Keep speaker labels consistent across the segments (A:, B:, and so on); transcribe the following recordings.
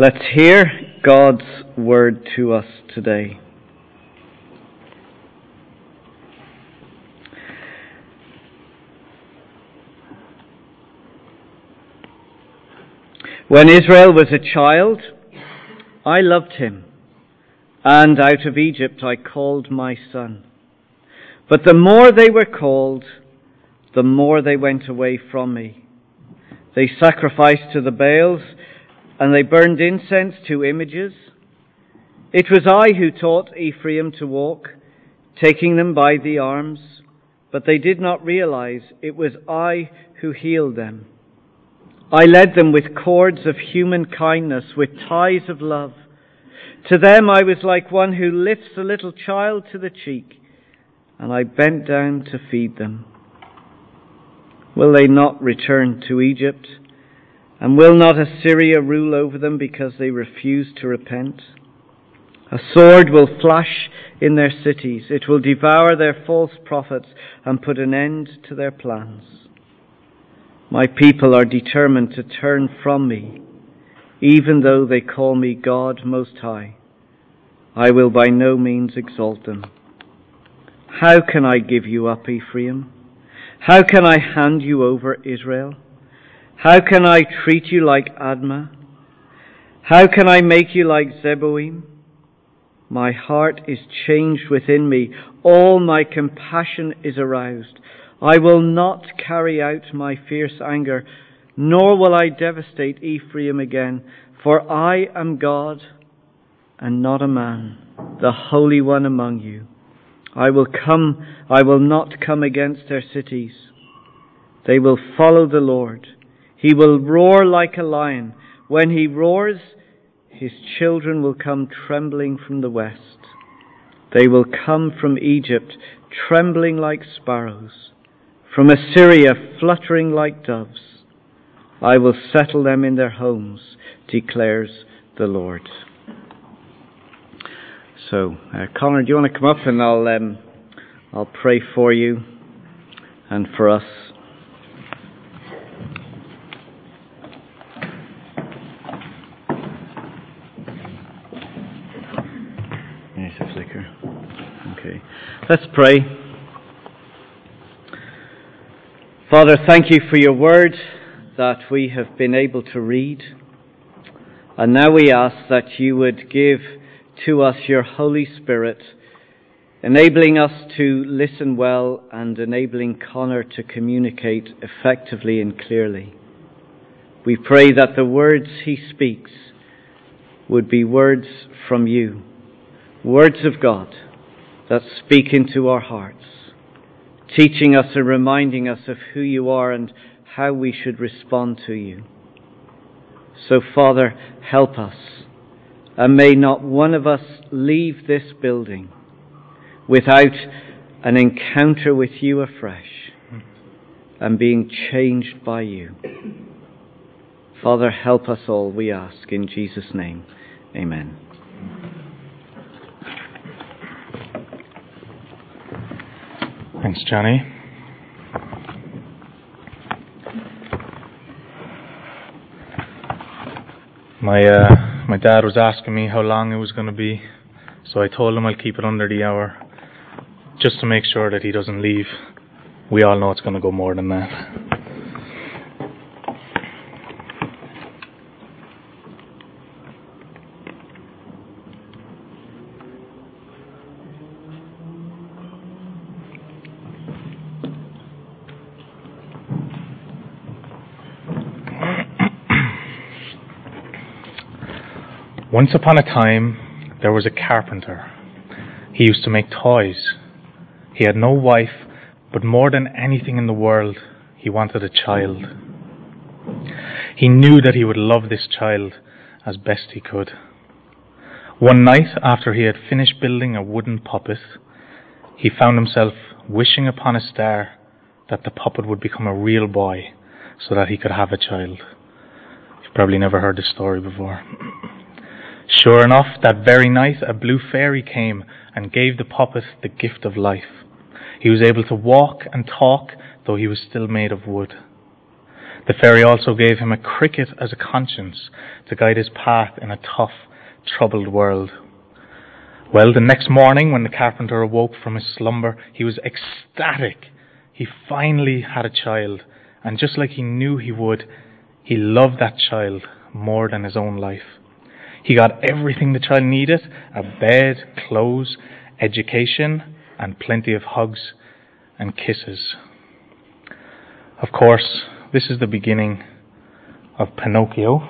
A: Let's hear God's word to us today. When Israel was a child, I loved him, and out of Egypt I called my son. But the more they were called, the more they went away from me. They sacrificed to the Baals, and they burned incense to images. It was I who taught Ephraim to walk, taking them by the arms, but they did not realize it was I who healed them. I led them with cords of human kindness, with ties of love. To them I was like one who lifts a little child to the cheek, and I bent down to feed them. Will they not return to Egypt? And will not Assyria rule over them because they refuse to repent? A sword will flash in their cities. It will devour their false prophets and put an end to their plans. My people are determined to turn from me, even though they call me God Most High. I will by no means exalt them. How can I give you up, Ephraim? How can I hand you over, Israel? How can I treat you like Admah? How can I make you like Zeboim? My heart is changed within me. All my compassion is aroused. I will not carry out my fierce anger, nor will I devastate Ephraim again, for I am God and not a man, the Holy One among you. I will come, I will not come against their cities. They will follow the Lord. He will roar like a lion. When he roars, his children will come trembling from the west. They will come from Egypt, trembling like sparrows, from Assyria, fluttering like doves. I will settle them in their homes, declares the Lord. So, uh, Conor, do you want to come up and I'll um, I'll pray for you and for us. There's a flicker. Okay, let's pray. Father, thank you for your word that we have been able to read. And now we ask that you would give to us your Holy Spirit, enabling us to listen well and enabling Conor to communicate effectively and clearly. We pray that the words he speaks would be words from you, words of God that speak into our hearts, teaching us and reminding us of who you are and how we should respond to you. So, Father, help us and may not one of us leave this building without an encounter with you afresh and being changed by you. Father, help us all, we ask, in Jesus' name. Amen.
B: Thanks, Johnny. My uh, my dad was asking me how long it was going to be, so I told him I'll keep it under the hour, just to make sure that he doesn't leave. We all know it's going to go more than that. Once upon a time, there was a carpenter. He used to make toys. He had no wife, but more than anything in the world, he wanted a child. He knew that he would love this child as best he could. One night, after he had finished building a wooden puppet, he found himself wishing upon a star that the puppet would become a real boy so that he could have a child. You've probably never heard this story before. Sure enough, that very night a blue fairy came and gave the puppet the gift of life. He was able to walk and talk, though he was still made of wood. The fairy also gave him a cricket as a conscience to guide his path in a tough, troubled world. Well, the next morning, when the carpenter awoke from his slumber, he was ecstatic. He finally had a child, and just like he knew he would, he loved that child more than his own life. He got everything the child needed a bed, clothes, education, and plenty of hugs and kisses. Of course, this is the beginning of Pinocchio,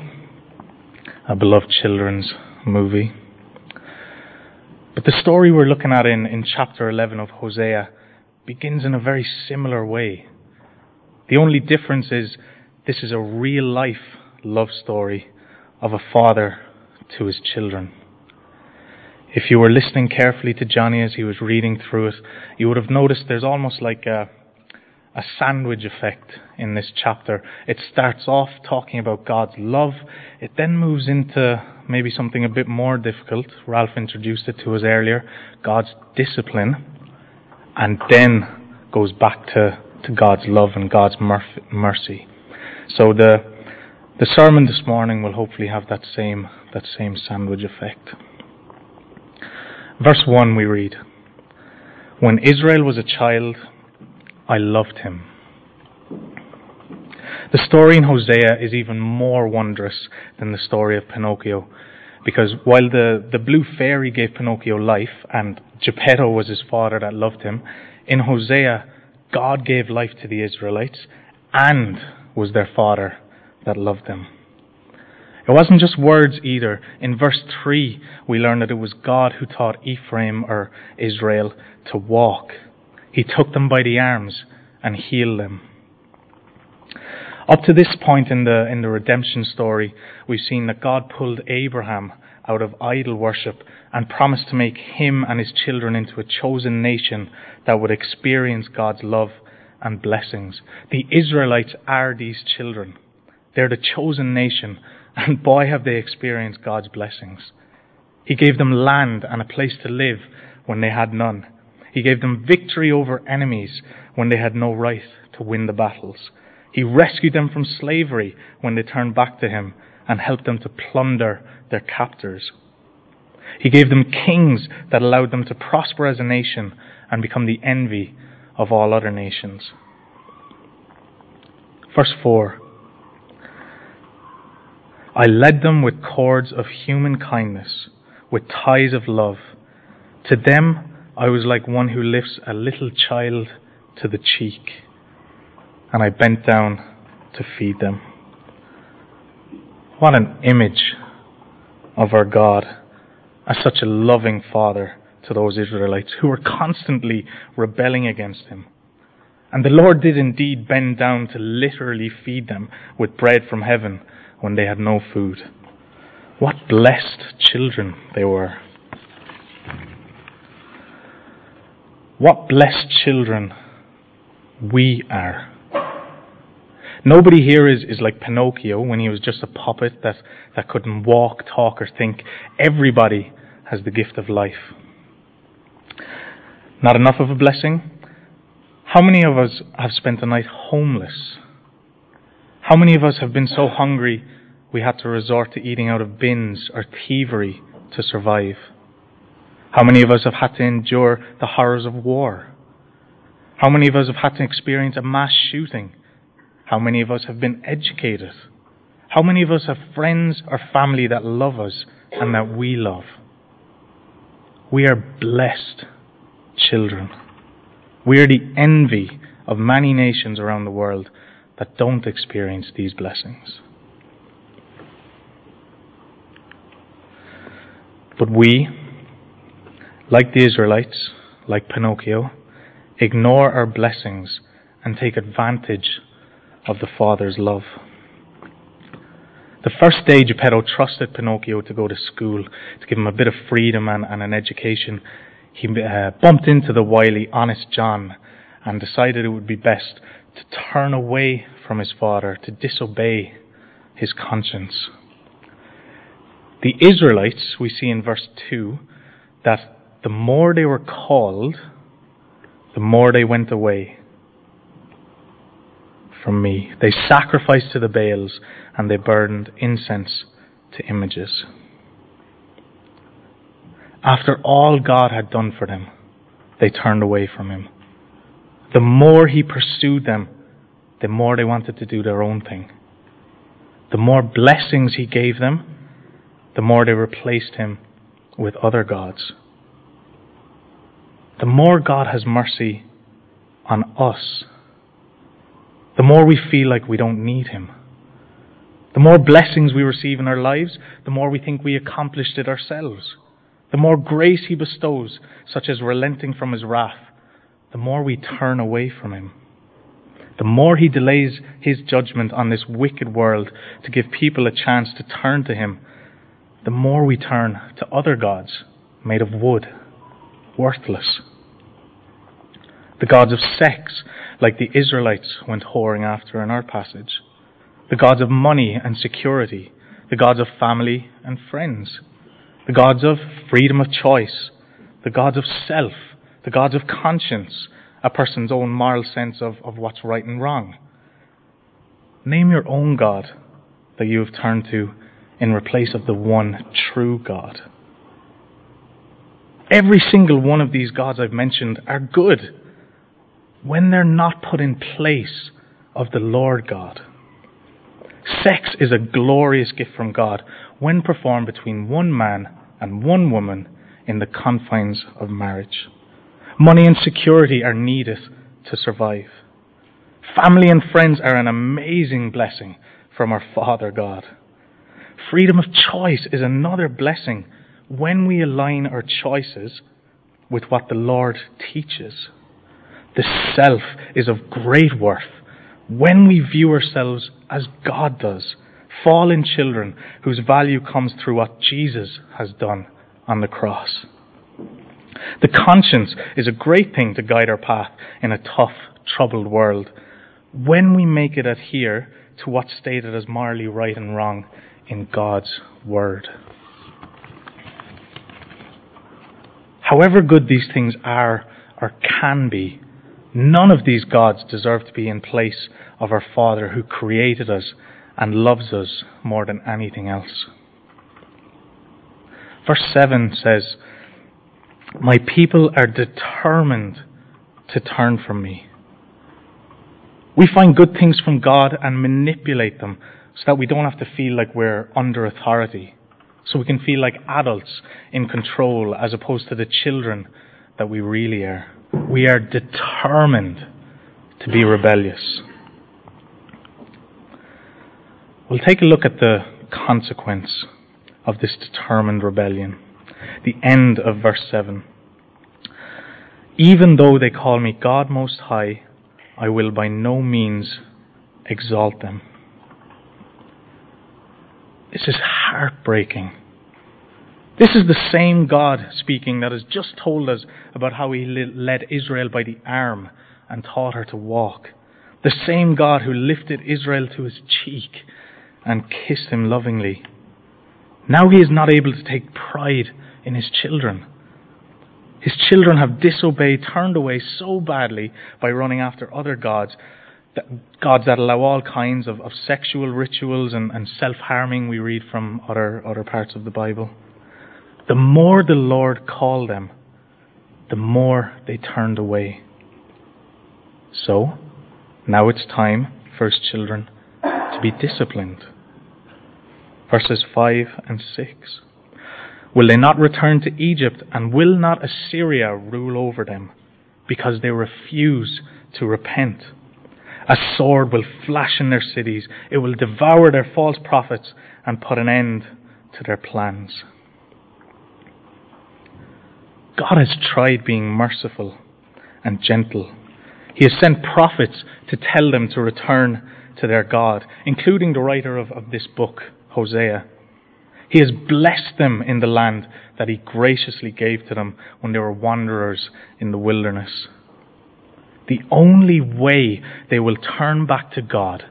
B: a beloved children's movie. But the story we're looking at in, in chapter 11 of Hosea begins in a very similar way. The only difference is this is a real life love story of a father to his children. If you were listening carefully to Johnny as he was reading through it, you would have noticed there's almost like a, a sandwich effect in this chapter. It starts off talking about God's love, it then moves into maybe something a bit more difficult. Ralph introduced it to us earlier God's discipline, and then goes back to, to God's love and God's mercy. So the, the sermon this morning will hopefully have that same, that same sandwich effect. Verse 1 we read When Israel was a child, I loved him. The story in Hosea is even more wondrous than the story of Pinocchio, because while the, the blue fairy gave Pinocchio life and Geppetto was his father that loved him, in Hosea, God gave life to the Israelites and was their father that loved them. It wasn't just words either. In verse 3, we learn that it was God who taught Ephraim or Israel to walk. He took them by the arms and healed them. Up to this point in the, in the redemption story, we've seen that God pulled Abraham out of idol worship and promised to make him and his children into a chosen nation that would experience God's love and blessings. The Israelites are these children. They're the chosen nation, and boy, have they experienced God's blessings. He gave them land and a place to live when they had none. He gave them victory over enemies when they had no right to win the battles. He rescued them from slavery when they turned back to him and helped them to plunder their captors. He gave them kings that allowed them to prosper as a nation and become the envy of all other nations. Verse 4 I led them with cords of human kindness, with ties of love. To them I was like one who lifts a little child to the cheek and I bent down to feed them. What an image of our God as such a loving Father to those Israelites who were constantly rebelling against Him. And the Lord did indeed bend down to literally feed them with bread from heaven when they had no food. What blessed children they were. What blessed children we are. Nobody here is, is like Pinocchio when he was just a puppet that, that couldn't walk, talk, or think. Everybody has the gift of life. Not enough of a blessing? How many of us have spent a night homeless? How many of us have been so hungry we had to resort to eating out of bins or thievery to survive? How many of us have had to endure the horrors of war? How many of us have had to experience a mass shooting how many of us have been educated? How many of us have friends or family that love us and that we love? We are blessed children. We are the envy of many nations around the world that don't experience these blessings. But we, like the Israelites, like Pinocchio, ignore our blessings and take advantage of the father's love. The first day Geppetto trusted Pinocchio to go to school, to give him a bit of freedom and, and an education, he uh, bumped into the wily, honest John and decided it would be best to turn away from his father, to disobey his conscience. The Israelites, we see in verse 2, that the more they were called, the more they went away from me. They sacrificed to the Baals and they burned incense to images. After all God had done for them, they turned away from him. The more he pursued them, the more they wanted to do their own thing. The more blessings he gave them, the more they replaced him with other gods. The more God has mercy on us, the more we feel like we don't need him. The more blessings we receive in our lives, the more we think we accomplished it ourselves. The more grace he bestows, such as relenting from his wrath, the more we turn away from him. The more he delays his judgment on this wicked world to give people a chance to turn to him, the more we turn to other gods made of wood, worthless. The gods of sex, like the Israelites went whoring after in our passage. The gods of money and security. The gods of family and friends the gods of freedom of choice, the gods of self, the gods of conscience, a person's own moral sense of, of what's right and wrong. Name your own God that you have turned to in replace of the one true God. Every single one of these gods I've mentioned are good when they're not put in place of the Lord God. Sex is a glorious gift from God when performed between one man and one woman in the confines of marriage. Money and security are needed to survive. Family and friends are an amazing blessing from our Father God. Freedom of choice is another blessing when we align our choices with what the Lord teaches. The self is of great worth when we view ourselves as God does fallen children whose value comes through what Jesus has done on the cross. The conscience is a great thing to guide our path in a tough, troubled world when we make it adhere to what's stated as morally right and wrong in God's Word. However good these things are or can be, none of these gods deserve to be in place of our Father who created us and loves us more than anything else. Verse 7 says, My people are determined to turn from me. We find good things from God and manipulate them so that we don't have to feel like we're under authority. So we can feel like adults in control as opposed to the children that we really are. We are determined to be rebellious. We'll take a look at the consequence of this determined rebellion. The end of verse 7. Even though they call me God Most High, I will by no means exalt them. This is heartbreaking. This is the same God speaking that has just told us about how he led Israel by the arm and taught her to walk. The same God who lifted Israel to his cheek and kissed him lovingly. Now he is not able to take pride in his children. His children have disobeyed, turned away so badly by running after other gods, gods that allow all kinds of, of sexual rituals and, and self harming, we read from other, other parts of the Bible. The more the Lord called them, the more they turned away. So, now it's time his children to be disciplined verses 5 and 6. Will they not return to Egypt, and will not Assyria rule over them, because they refuse to repent? A sword will flash in their cities, it will devour their false prophets, and put an end to their plans. God has tried being merciful and gentle. He has sent prophets to tell them to return to their God, including the writer of, of this book, Hosea. He has blessed them in the land that he graciously gave to them when they were wanderers in the wilderness. The only way they will turn back to God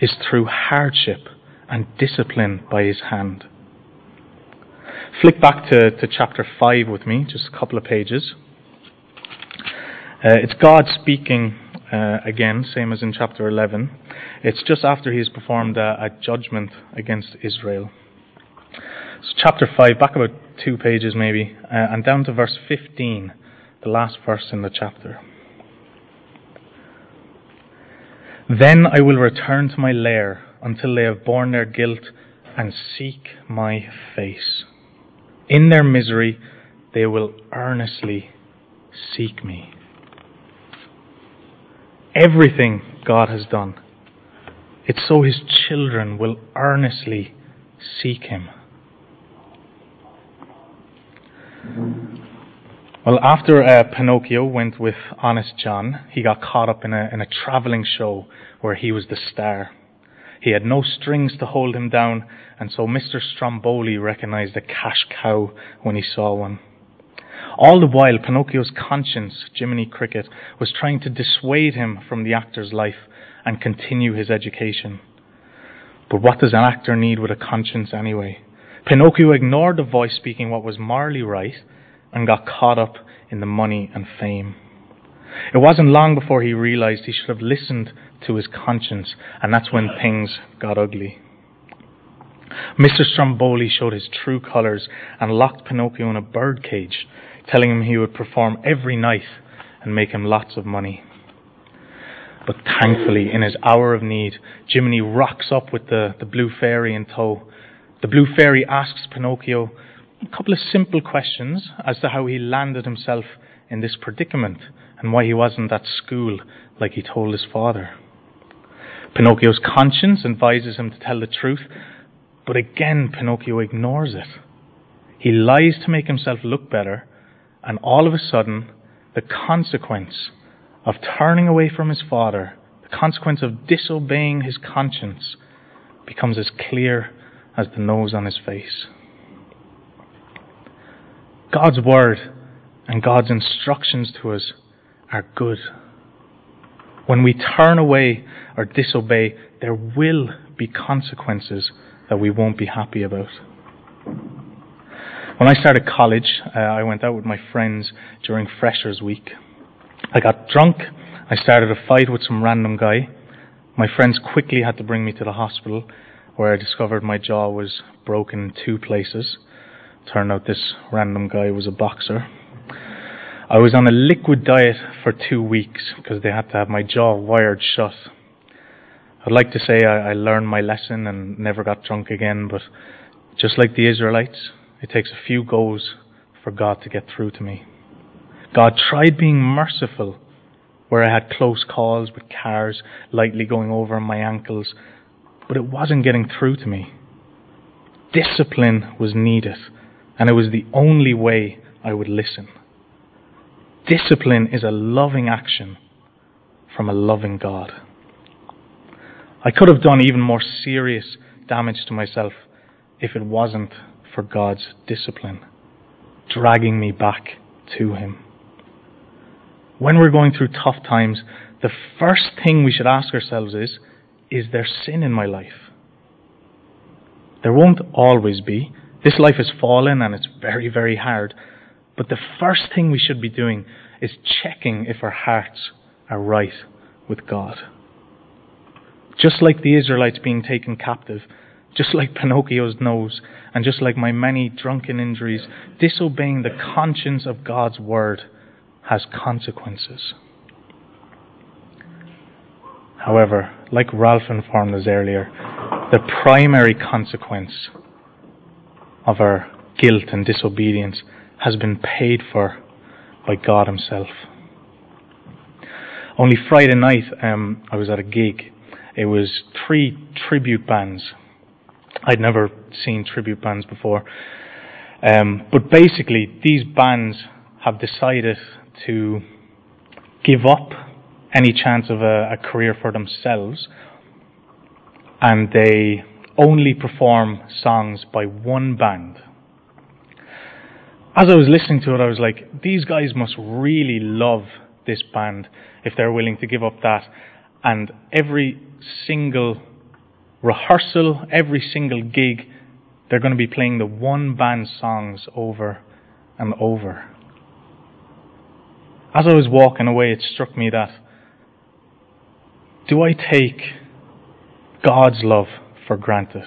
B: is through hardship and discipline by his hand. Flick back to, to chapter 5 with me, just a couple of pages. Uh, it's God speaking uh, again, same as in chapter 11. It's just after he has performed a, a judgment against Israel. So, chapter 5, back about two pages maybe, uh, and down to verse 15, the last verse in the chapter. Then I will return to my lair until they have borne their guilt and seek my face. In their misery, they will earnestly seek me. Everything God has done, it's so his children will earnestly seek him. Well, after uh, Pinocchio went with Honest John, he got caught up in a, in a traveling show where he was the star. He had no strings to hold him down, and so Mr. Stromboli recognized a cash cow when he saw one. All the while, Pinocchio's conscience, Jiminy Cricket, was trying to dissuade him from the actor's life and continue his education. But what does an actor need with a conscience anyway? Pinocchio ignored the voice speaking what was morally right and got caught up in the money and fame. It wasn't long before he realized he should have listened to his conscience, and that's when things got ugly. Mr. Stromboli showed his true colours and locked Pinocchio in a birdcage, telling him he would perform every night and make him lots of money. But thankfully, in his hour of need, Jiminy rocks up with the, the blue fairy in tow. The blue fairy asks Pinocchio a couple of simple questions as to how he landed himself in this predicament and why he wasn't at school like he told his father. Pinocchio's conscience advises him to tell the truth, but again Pinocchio ignores it. He lies to make himself look better, and all of a sudden, the consequence of turning away from his father, the consequence of disobeying his conscience, becomes as clear as the nose on his face. God's word and God's instructions to us are good. When we turn away or disobey, there will be consequences that we won't be happy about. When I started college, uh, I went out with my friends during Freshers Week. I got drunk. I started a fight with some random guy. My friends quickly had to bring me to the hospital, where I discovered my jaw was broken in two places. Turned out this random guy was a boxer. I was on a liquid diet for two weeks because they had to have my jaw wired shut. I'd like to say I, I learned my lesson and never got drunk again, but just like the Israelites, it takes a few goes for God to get through to me. God tried being merciful where I had close calls with cars lightly going over my ankles, but it wasn't getting through to me. Discipline was needed and it was the only way I would listen. Discipline is a loving action from a loving God. I could have done even more serious damage to myself if it wasn't for God's discipline, dragging me back to Him. When we're going through tough times, the first thing we should ask ourselves is Is there sin in my life? There won't always be, this life is fallen and it's very, very hard. But the first thing we should be doing is checking if our hearts are right with God. Just like the Israelites being taken captive, just like Pinocchio's nose, and just like my many drunken injuries, disobeying the conscience of God's word has consequences. However, like Ralph informed us earlier, the primary consequence of our guilt and disobedience has been paid for by God Himself. Only Friday night, um, I was at a gig. It was three tribute bands. I'd never seen tribute bands before. Um, but basically, these bands have decided to give up any chance of a, a career for themselves and they only perform songs by one band. As I was listening to it, I was like, these guys must really love this band if they're willing to give up that. And every single rehearsal, every single gig, they're going to be playing the one band songs over and over. As I was walking away, it struck me that do I take God's love for granted?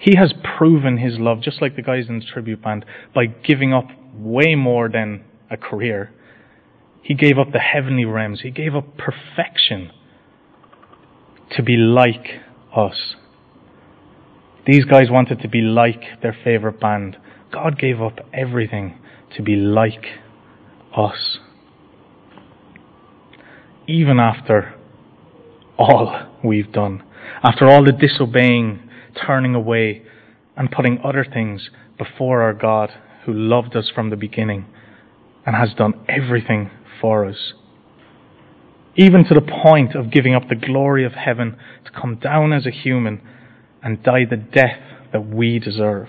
B: He has proven his love, just like the guys in the tribute band, by giving up way more than a career. He gave up the heavenly realms. He gave up perfection to be like us. These guys wanted to be like their favorite band. God gave up everything to be like us. Even after all we've done, after all the disobeying, turning away, and putting other things before our God who loved us from the beginning and has done everything for us. Even to the point of giving up the glory of heaven to come down as a human and die the death that we deserve.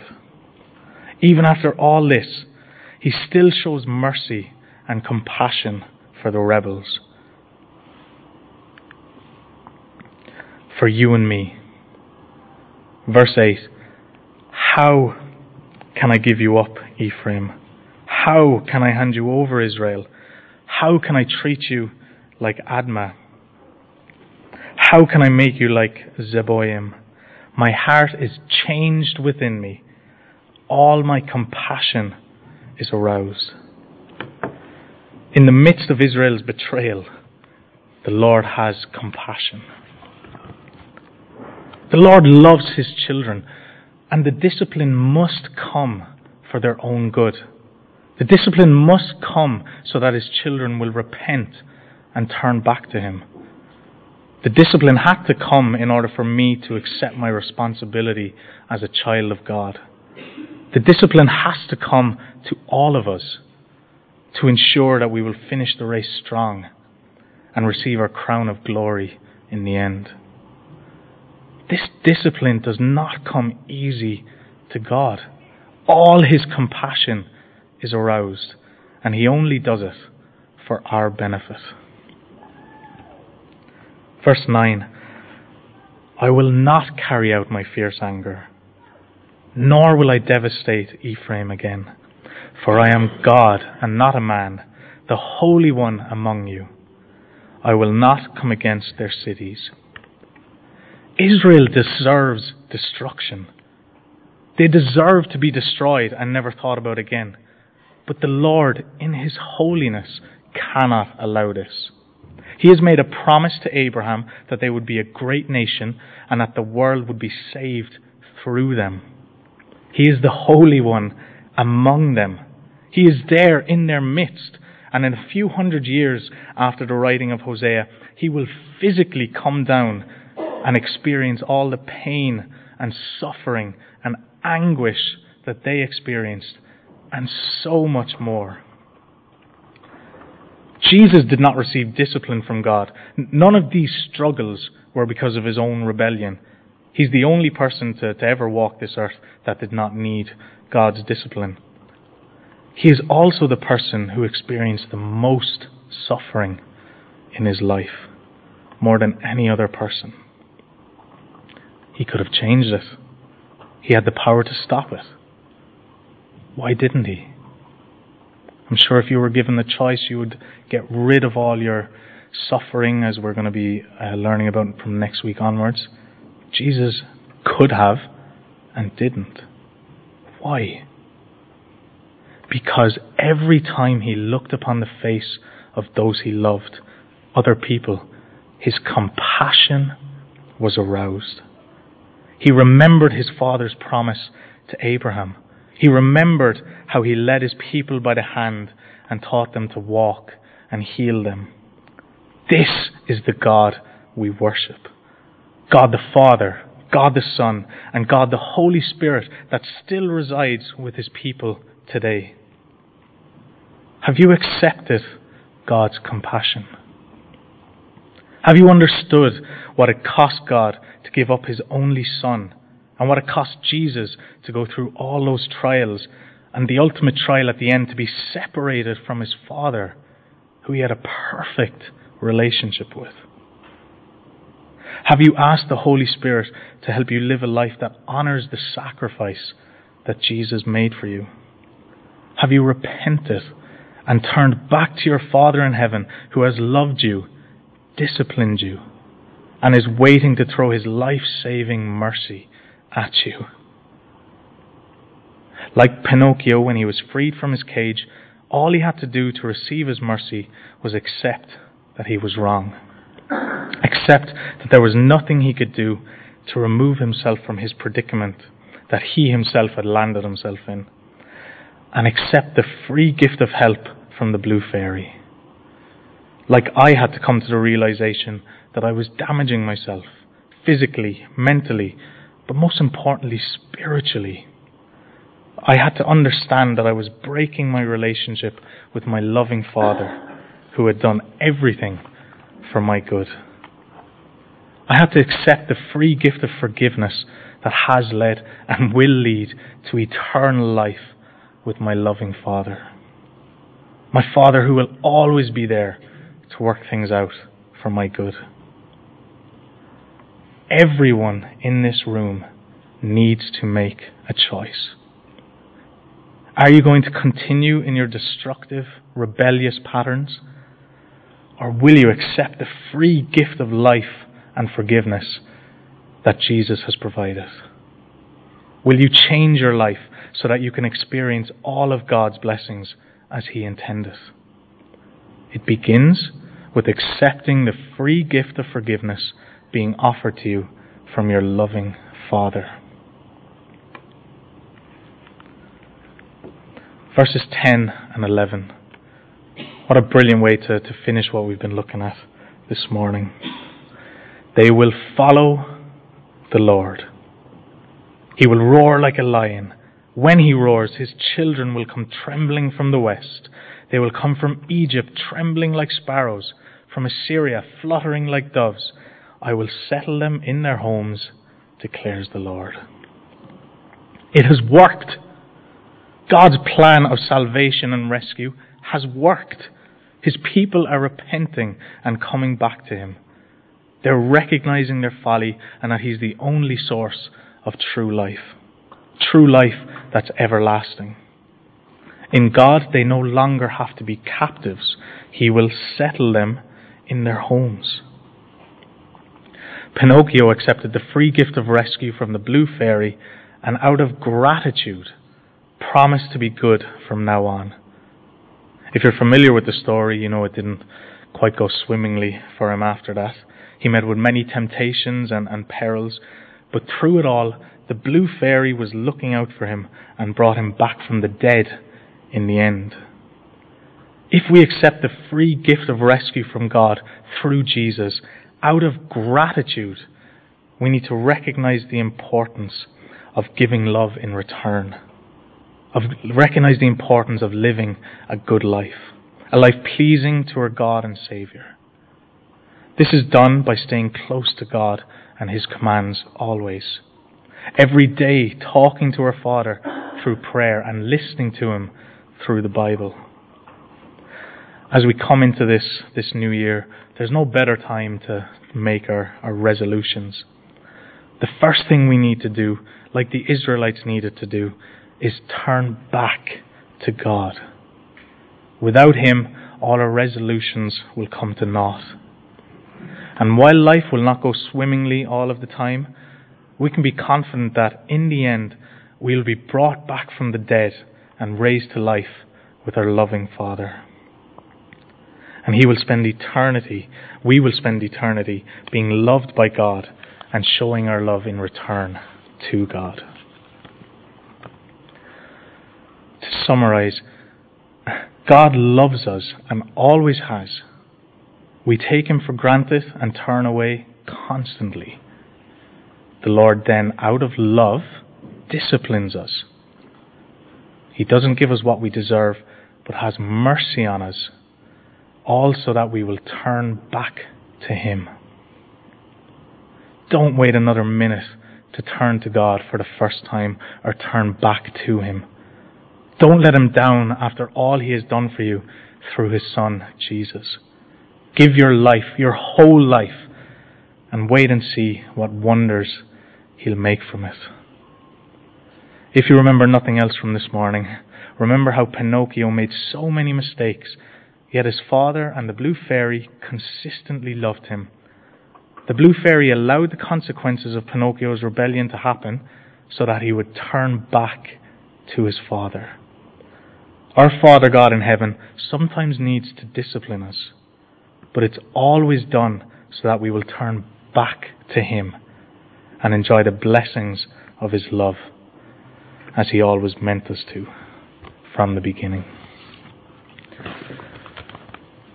B: Even after all this, he still shows mercy and compassion for the rebels. For you and me. Verse 8 How can I give you up, Ephraim? How can I hand you over, Israel? How can I treat you like Admah? How can I make you like Zeboim? My heart is changed within me. All my compassion is aroused. In the midst of Israel's betrayal, the Lord has compassion. The Lord loves his children, and the discipline must come for their own good. The discipline must come so that his children will repent and turn back to him. The discipline had to come in order for me to accept my responsibility as a child of God. The discipline has to come to all of us to ensure that we will finish the race strong and receive our crown of glory in the end. This discipline does not come easy to God. All his compassion is aroused, and he only does it for our benefit. Verse 9 I will not carry out my fierce anger, nor will I devastate Ephraim again, for I am God and not a man, the Holy One among you. I will not come against their cities. Israel deserves destruction. They deserve to be destroyed and never thought about again. But the Lord, in His holiness, cannot allow this. He has made a promise to Abraham that they would be a great nation and that the world would be saved through them. He is the Holy One among them. He is there in their midst. And in a few hundred years after the writing of Hosea, he will physically come down and experience all the pain and suffering and anguish that they experienced and so much more. Jesus did not receive discipline from God. None of these struggles were because of his own rebellion. He's the only person to, to ever walk this earth that did not need God's discipline. He is also the person who experienced the most suffering in his life, more than any other person. He could have changed it. He had the power to stop it. Why didn't he? I'm sure if you were given the choice, you would get rid of all your suffering, as we're going to be uh, learning about from next week onwards. Jesus could have and didn't. Why? Because every time he looked upon the face of those he loved, other people, his compassion was aroused. He remembered his father's promise to Abraham he remembered how he led his people by the hand and taught them to walk and heal them. This is the God we worship. God the Father, God the Son, and God the Holy Spirit that still resides with his people today. Have you accepted God's compassion? Have you understood what it cost God to give up his only Son and what it cost Jesus to go through all those trials and the ultimate trial at the end to be separated from his Father, who he had a perfect relationship with. Have you asked the Holy Spirit to help you live a life that honors the sacrifice that Jesus made for you? Have you repented and turned back to your Father in heaven who has loved you, disciplined you, and is waiting to throw his life saving mercy at you. Like Pinocchio when he was freed from his cage, all he had to do to receive his mercy was accept that he was wrong. Accept that there was nothing he could do to remove himself from his predicament that he himself had landed himself in. And accept the free gift of help from the blue fairy. Like I had to come to the realization that I was damaging myself, physically, mentally, but most importantly, spiritually. I had to understand that I was breaking my relationship with my loving Father, who had done everything for my good. I had to accept the free gift of forgiveness that has led and will lead to eternal life with my loving Father. My Father who will always be there to work things out for my good. Everyone in this room needs to make a choice. Are you going to continue in your destructive, rebellious patterns? Or will you accept the free gift of life and forgiveness that Jesus has provided? Will you change your life so that you can experience all of God's blessings as He intended? It begins with accepting the free gift of forgiveness being offered to you from your loving Father. Verses 10 and 11. What a brilliant way to, to finish what we've been looking at this morning. They will follow the Lord. He will roar like a lion. When he roars, his children will come trembling from the west. They will come from Egypt trembling like sparrows, from Assyria fluttering like doves. I will settle them in their homes, declares the Lord. It has worked. God's plan of salvation and rescue has worked. His people are repenting and coming back to Him. They're recognizing their folly and that He's the only source of true life. True life that's everlasting. In God, they no longer have to be captives. He will settle them in their homes. Pinocchio accepted the free gift of rescue from the blue fairy and out of gratitude promised to be good from now on. If you're familiar with the story, you know it didn't quite go swimmingly for him after that. He met with many temptations and, and perils, but through it all, the blue fairy was looking out for him and brought him back from the dead in the end. If we accept the free gift of rescue from God through Jesus, out of gratitude, we need to recognize the importance of giving love in return of recognize the importance of living a good life, a life pleasing to our God and Saviour. This is done by staying close to God and His commands always. Every day talking to our Father through prayer and listening to Him through the Bible. As we come into this, this new year, there's no better time to make our, our resolutions. The first thing we need to do, like the Israelites needed to do, is turn back to God. Without Him, all our resolutions will come to naught. And while life will not go swimmingly all of the time, we can be confident that in the end we'll be brought back from the dead and raised to life with our loving Father. And He will spend eternity, we will spend eternity being loved by God and showing our love in return to God. to summarize, God loves us and always has. We take Him for granted and turn away constantly. The Lord then, out of love, disciplines us. He doesn't give us what we deserve, but has mercy on us, all so that we will turn back to Him. Don't wait another minute to turn to God for the first time or turn back to Him. Don't let him down after all he has done for you through his Son, Jesus. Give your life, your whole life, and wait and see what wonders he'll make from it. If you remember nothing else from this morning, remember how Pinocchio made so many mistakes, yet his father and the blue fairy consistently loved him. The blue fairy allowed the consequences of Pinocchio's rebellion to happen so that he would turn back to his father. Our Father God in heaven sometimes needs to discipline us, but it's always done so that we will turn back to Him and enjoy the blessings of His love as He always meant us to from the beginning.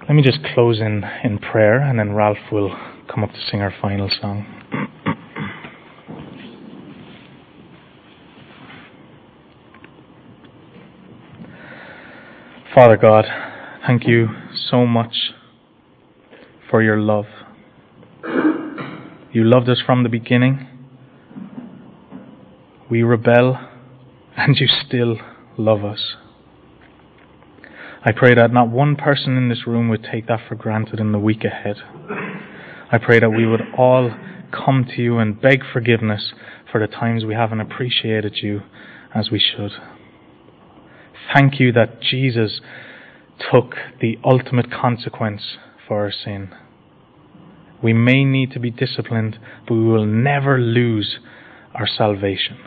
B: Let me just close in, in prayer and then Ralph will come up to sing our final song. Father God, thank you so much for your love. You loved us from the beginning. We rebel, and you still love us. I pray that not one person in this room would take that for granted in the week ahead. I pray that we would all come to you and beg forgiveness for the times we haven't appreciated you as we should. Thank you that Jesus took the ultimate consequence for our sin. We may need to be disciplined, but we will never lose our salvation.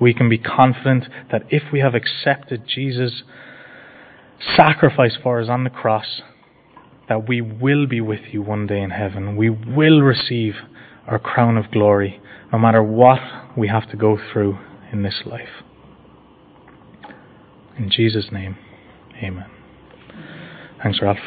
B: We can be confident that if we have accepted Jesus' sacrifice for us on the cross, that we will be with you one day in heaven. We will receive our crown of glory, no matter what we have to go through in this life. In Jesus' name, amen. Thanks, Ralph.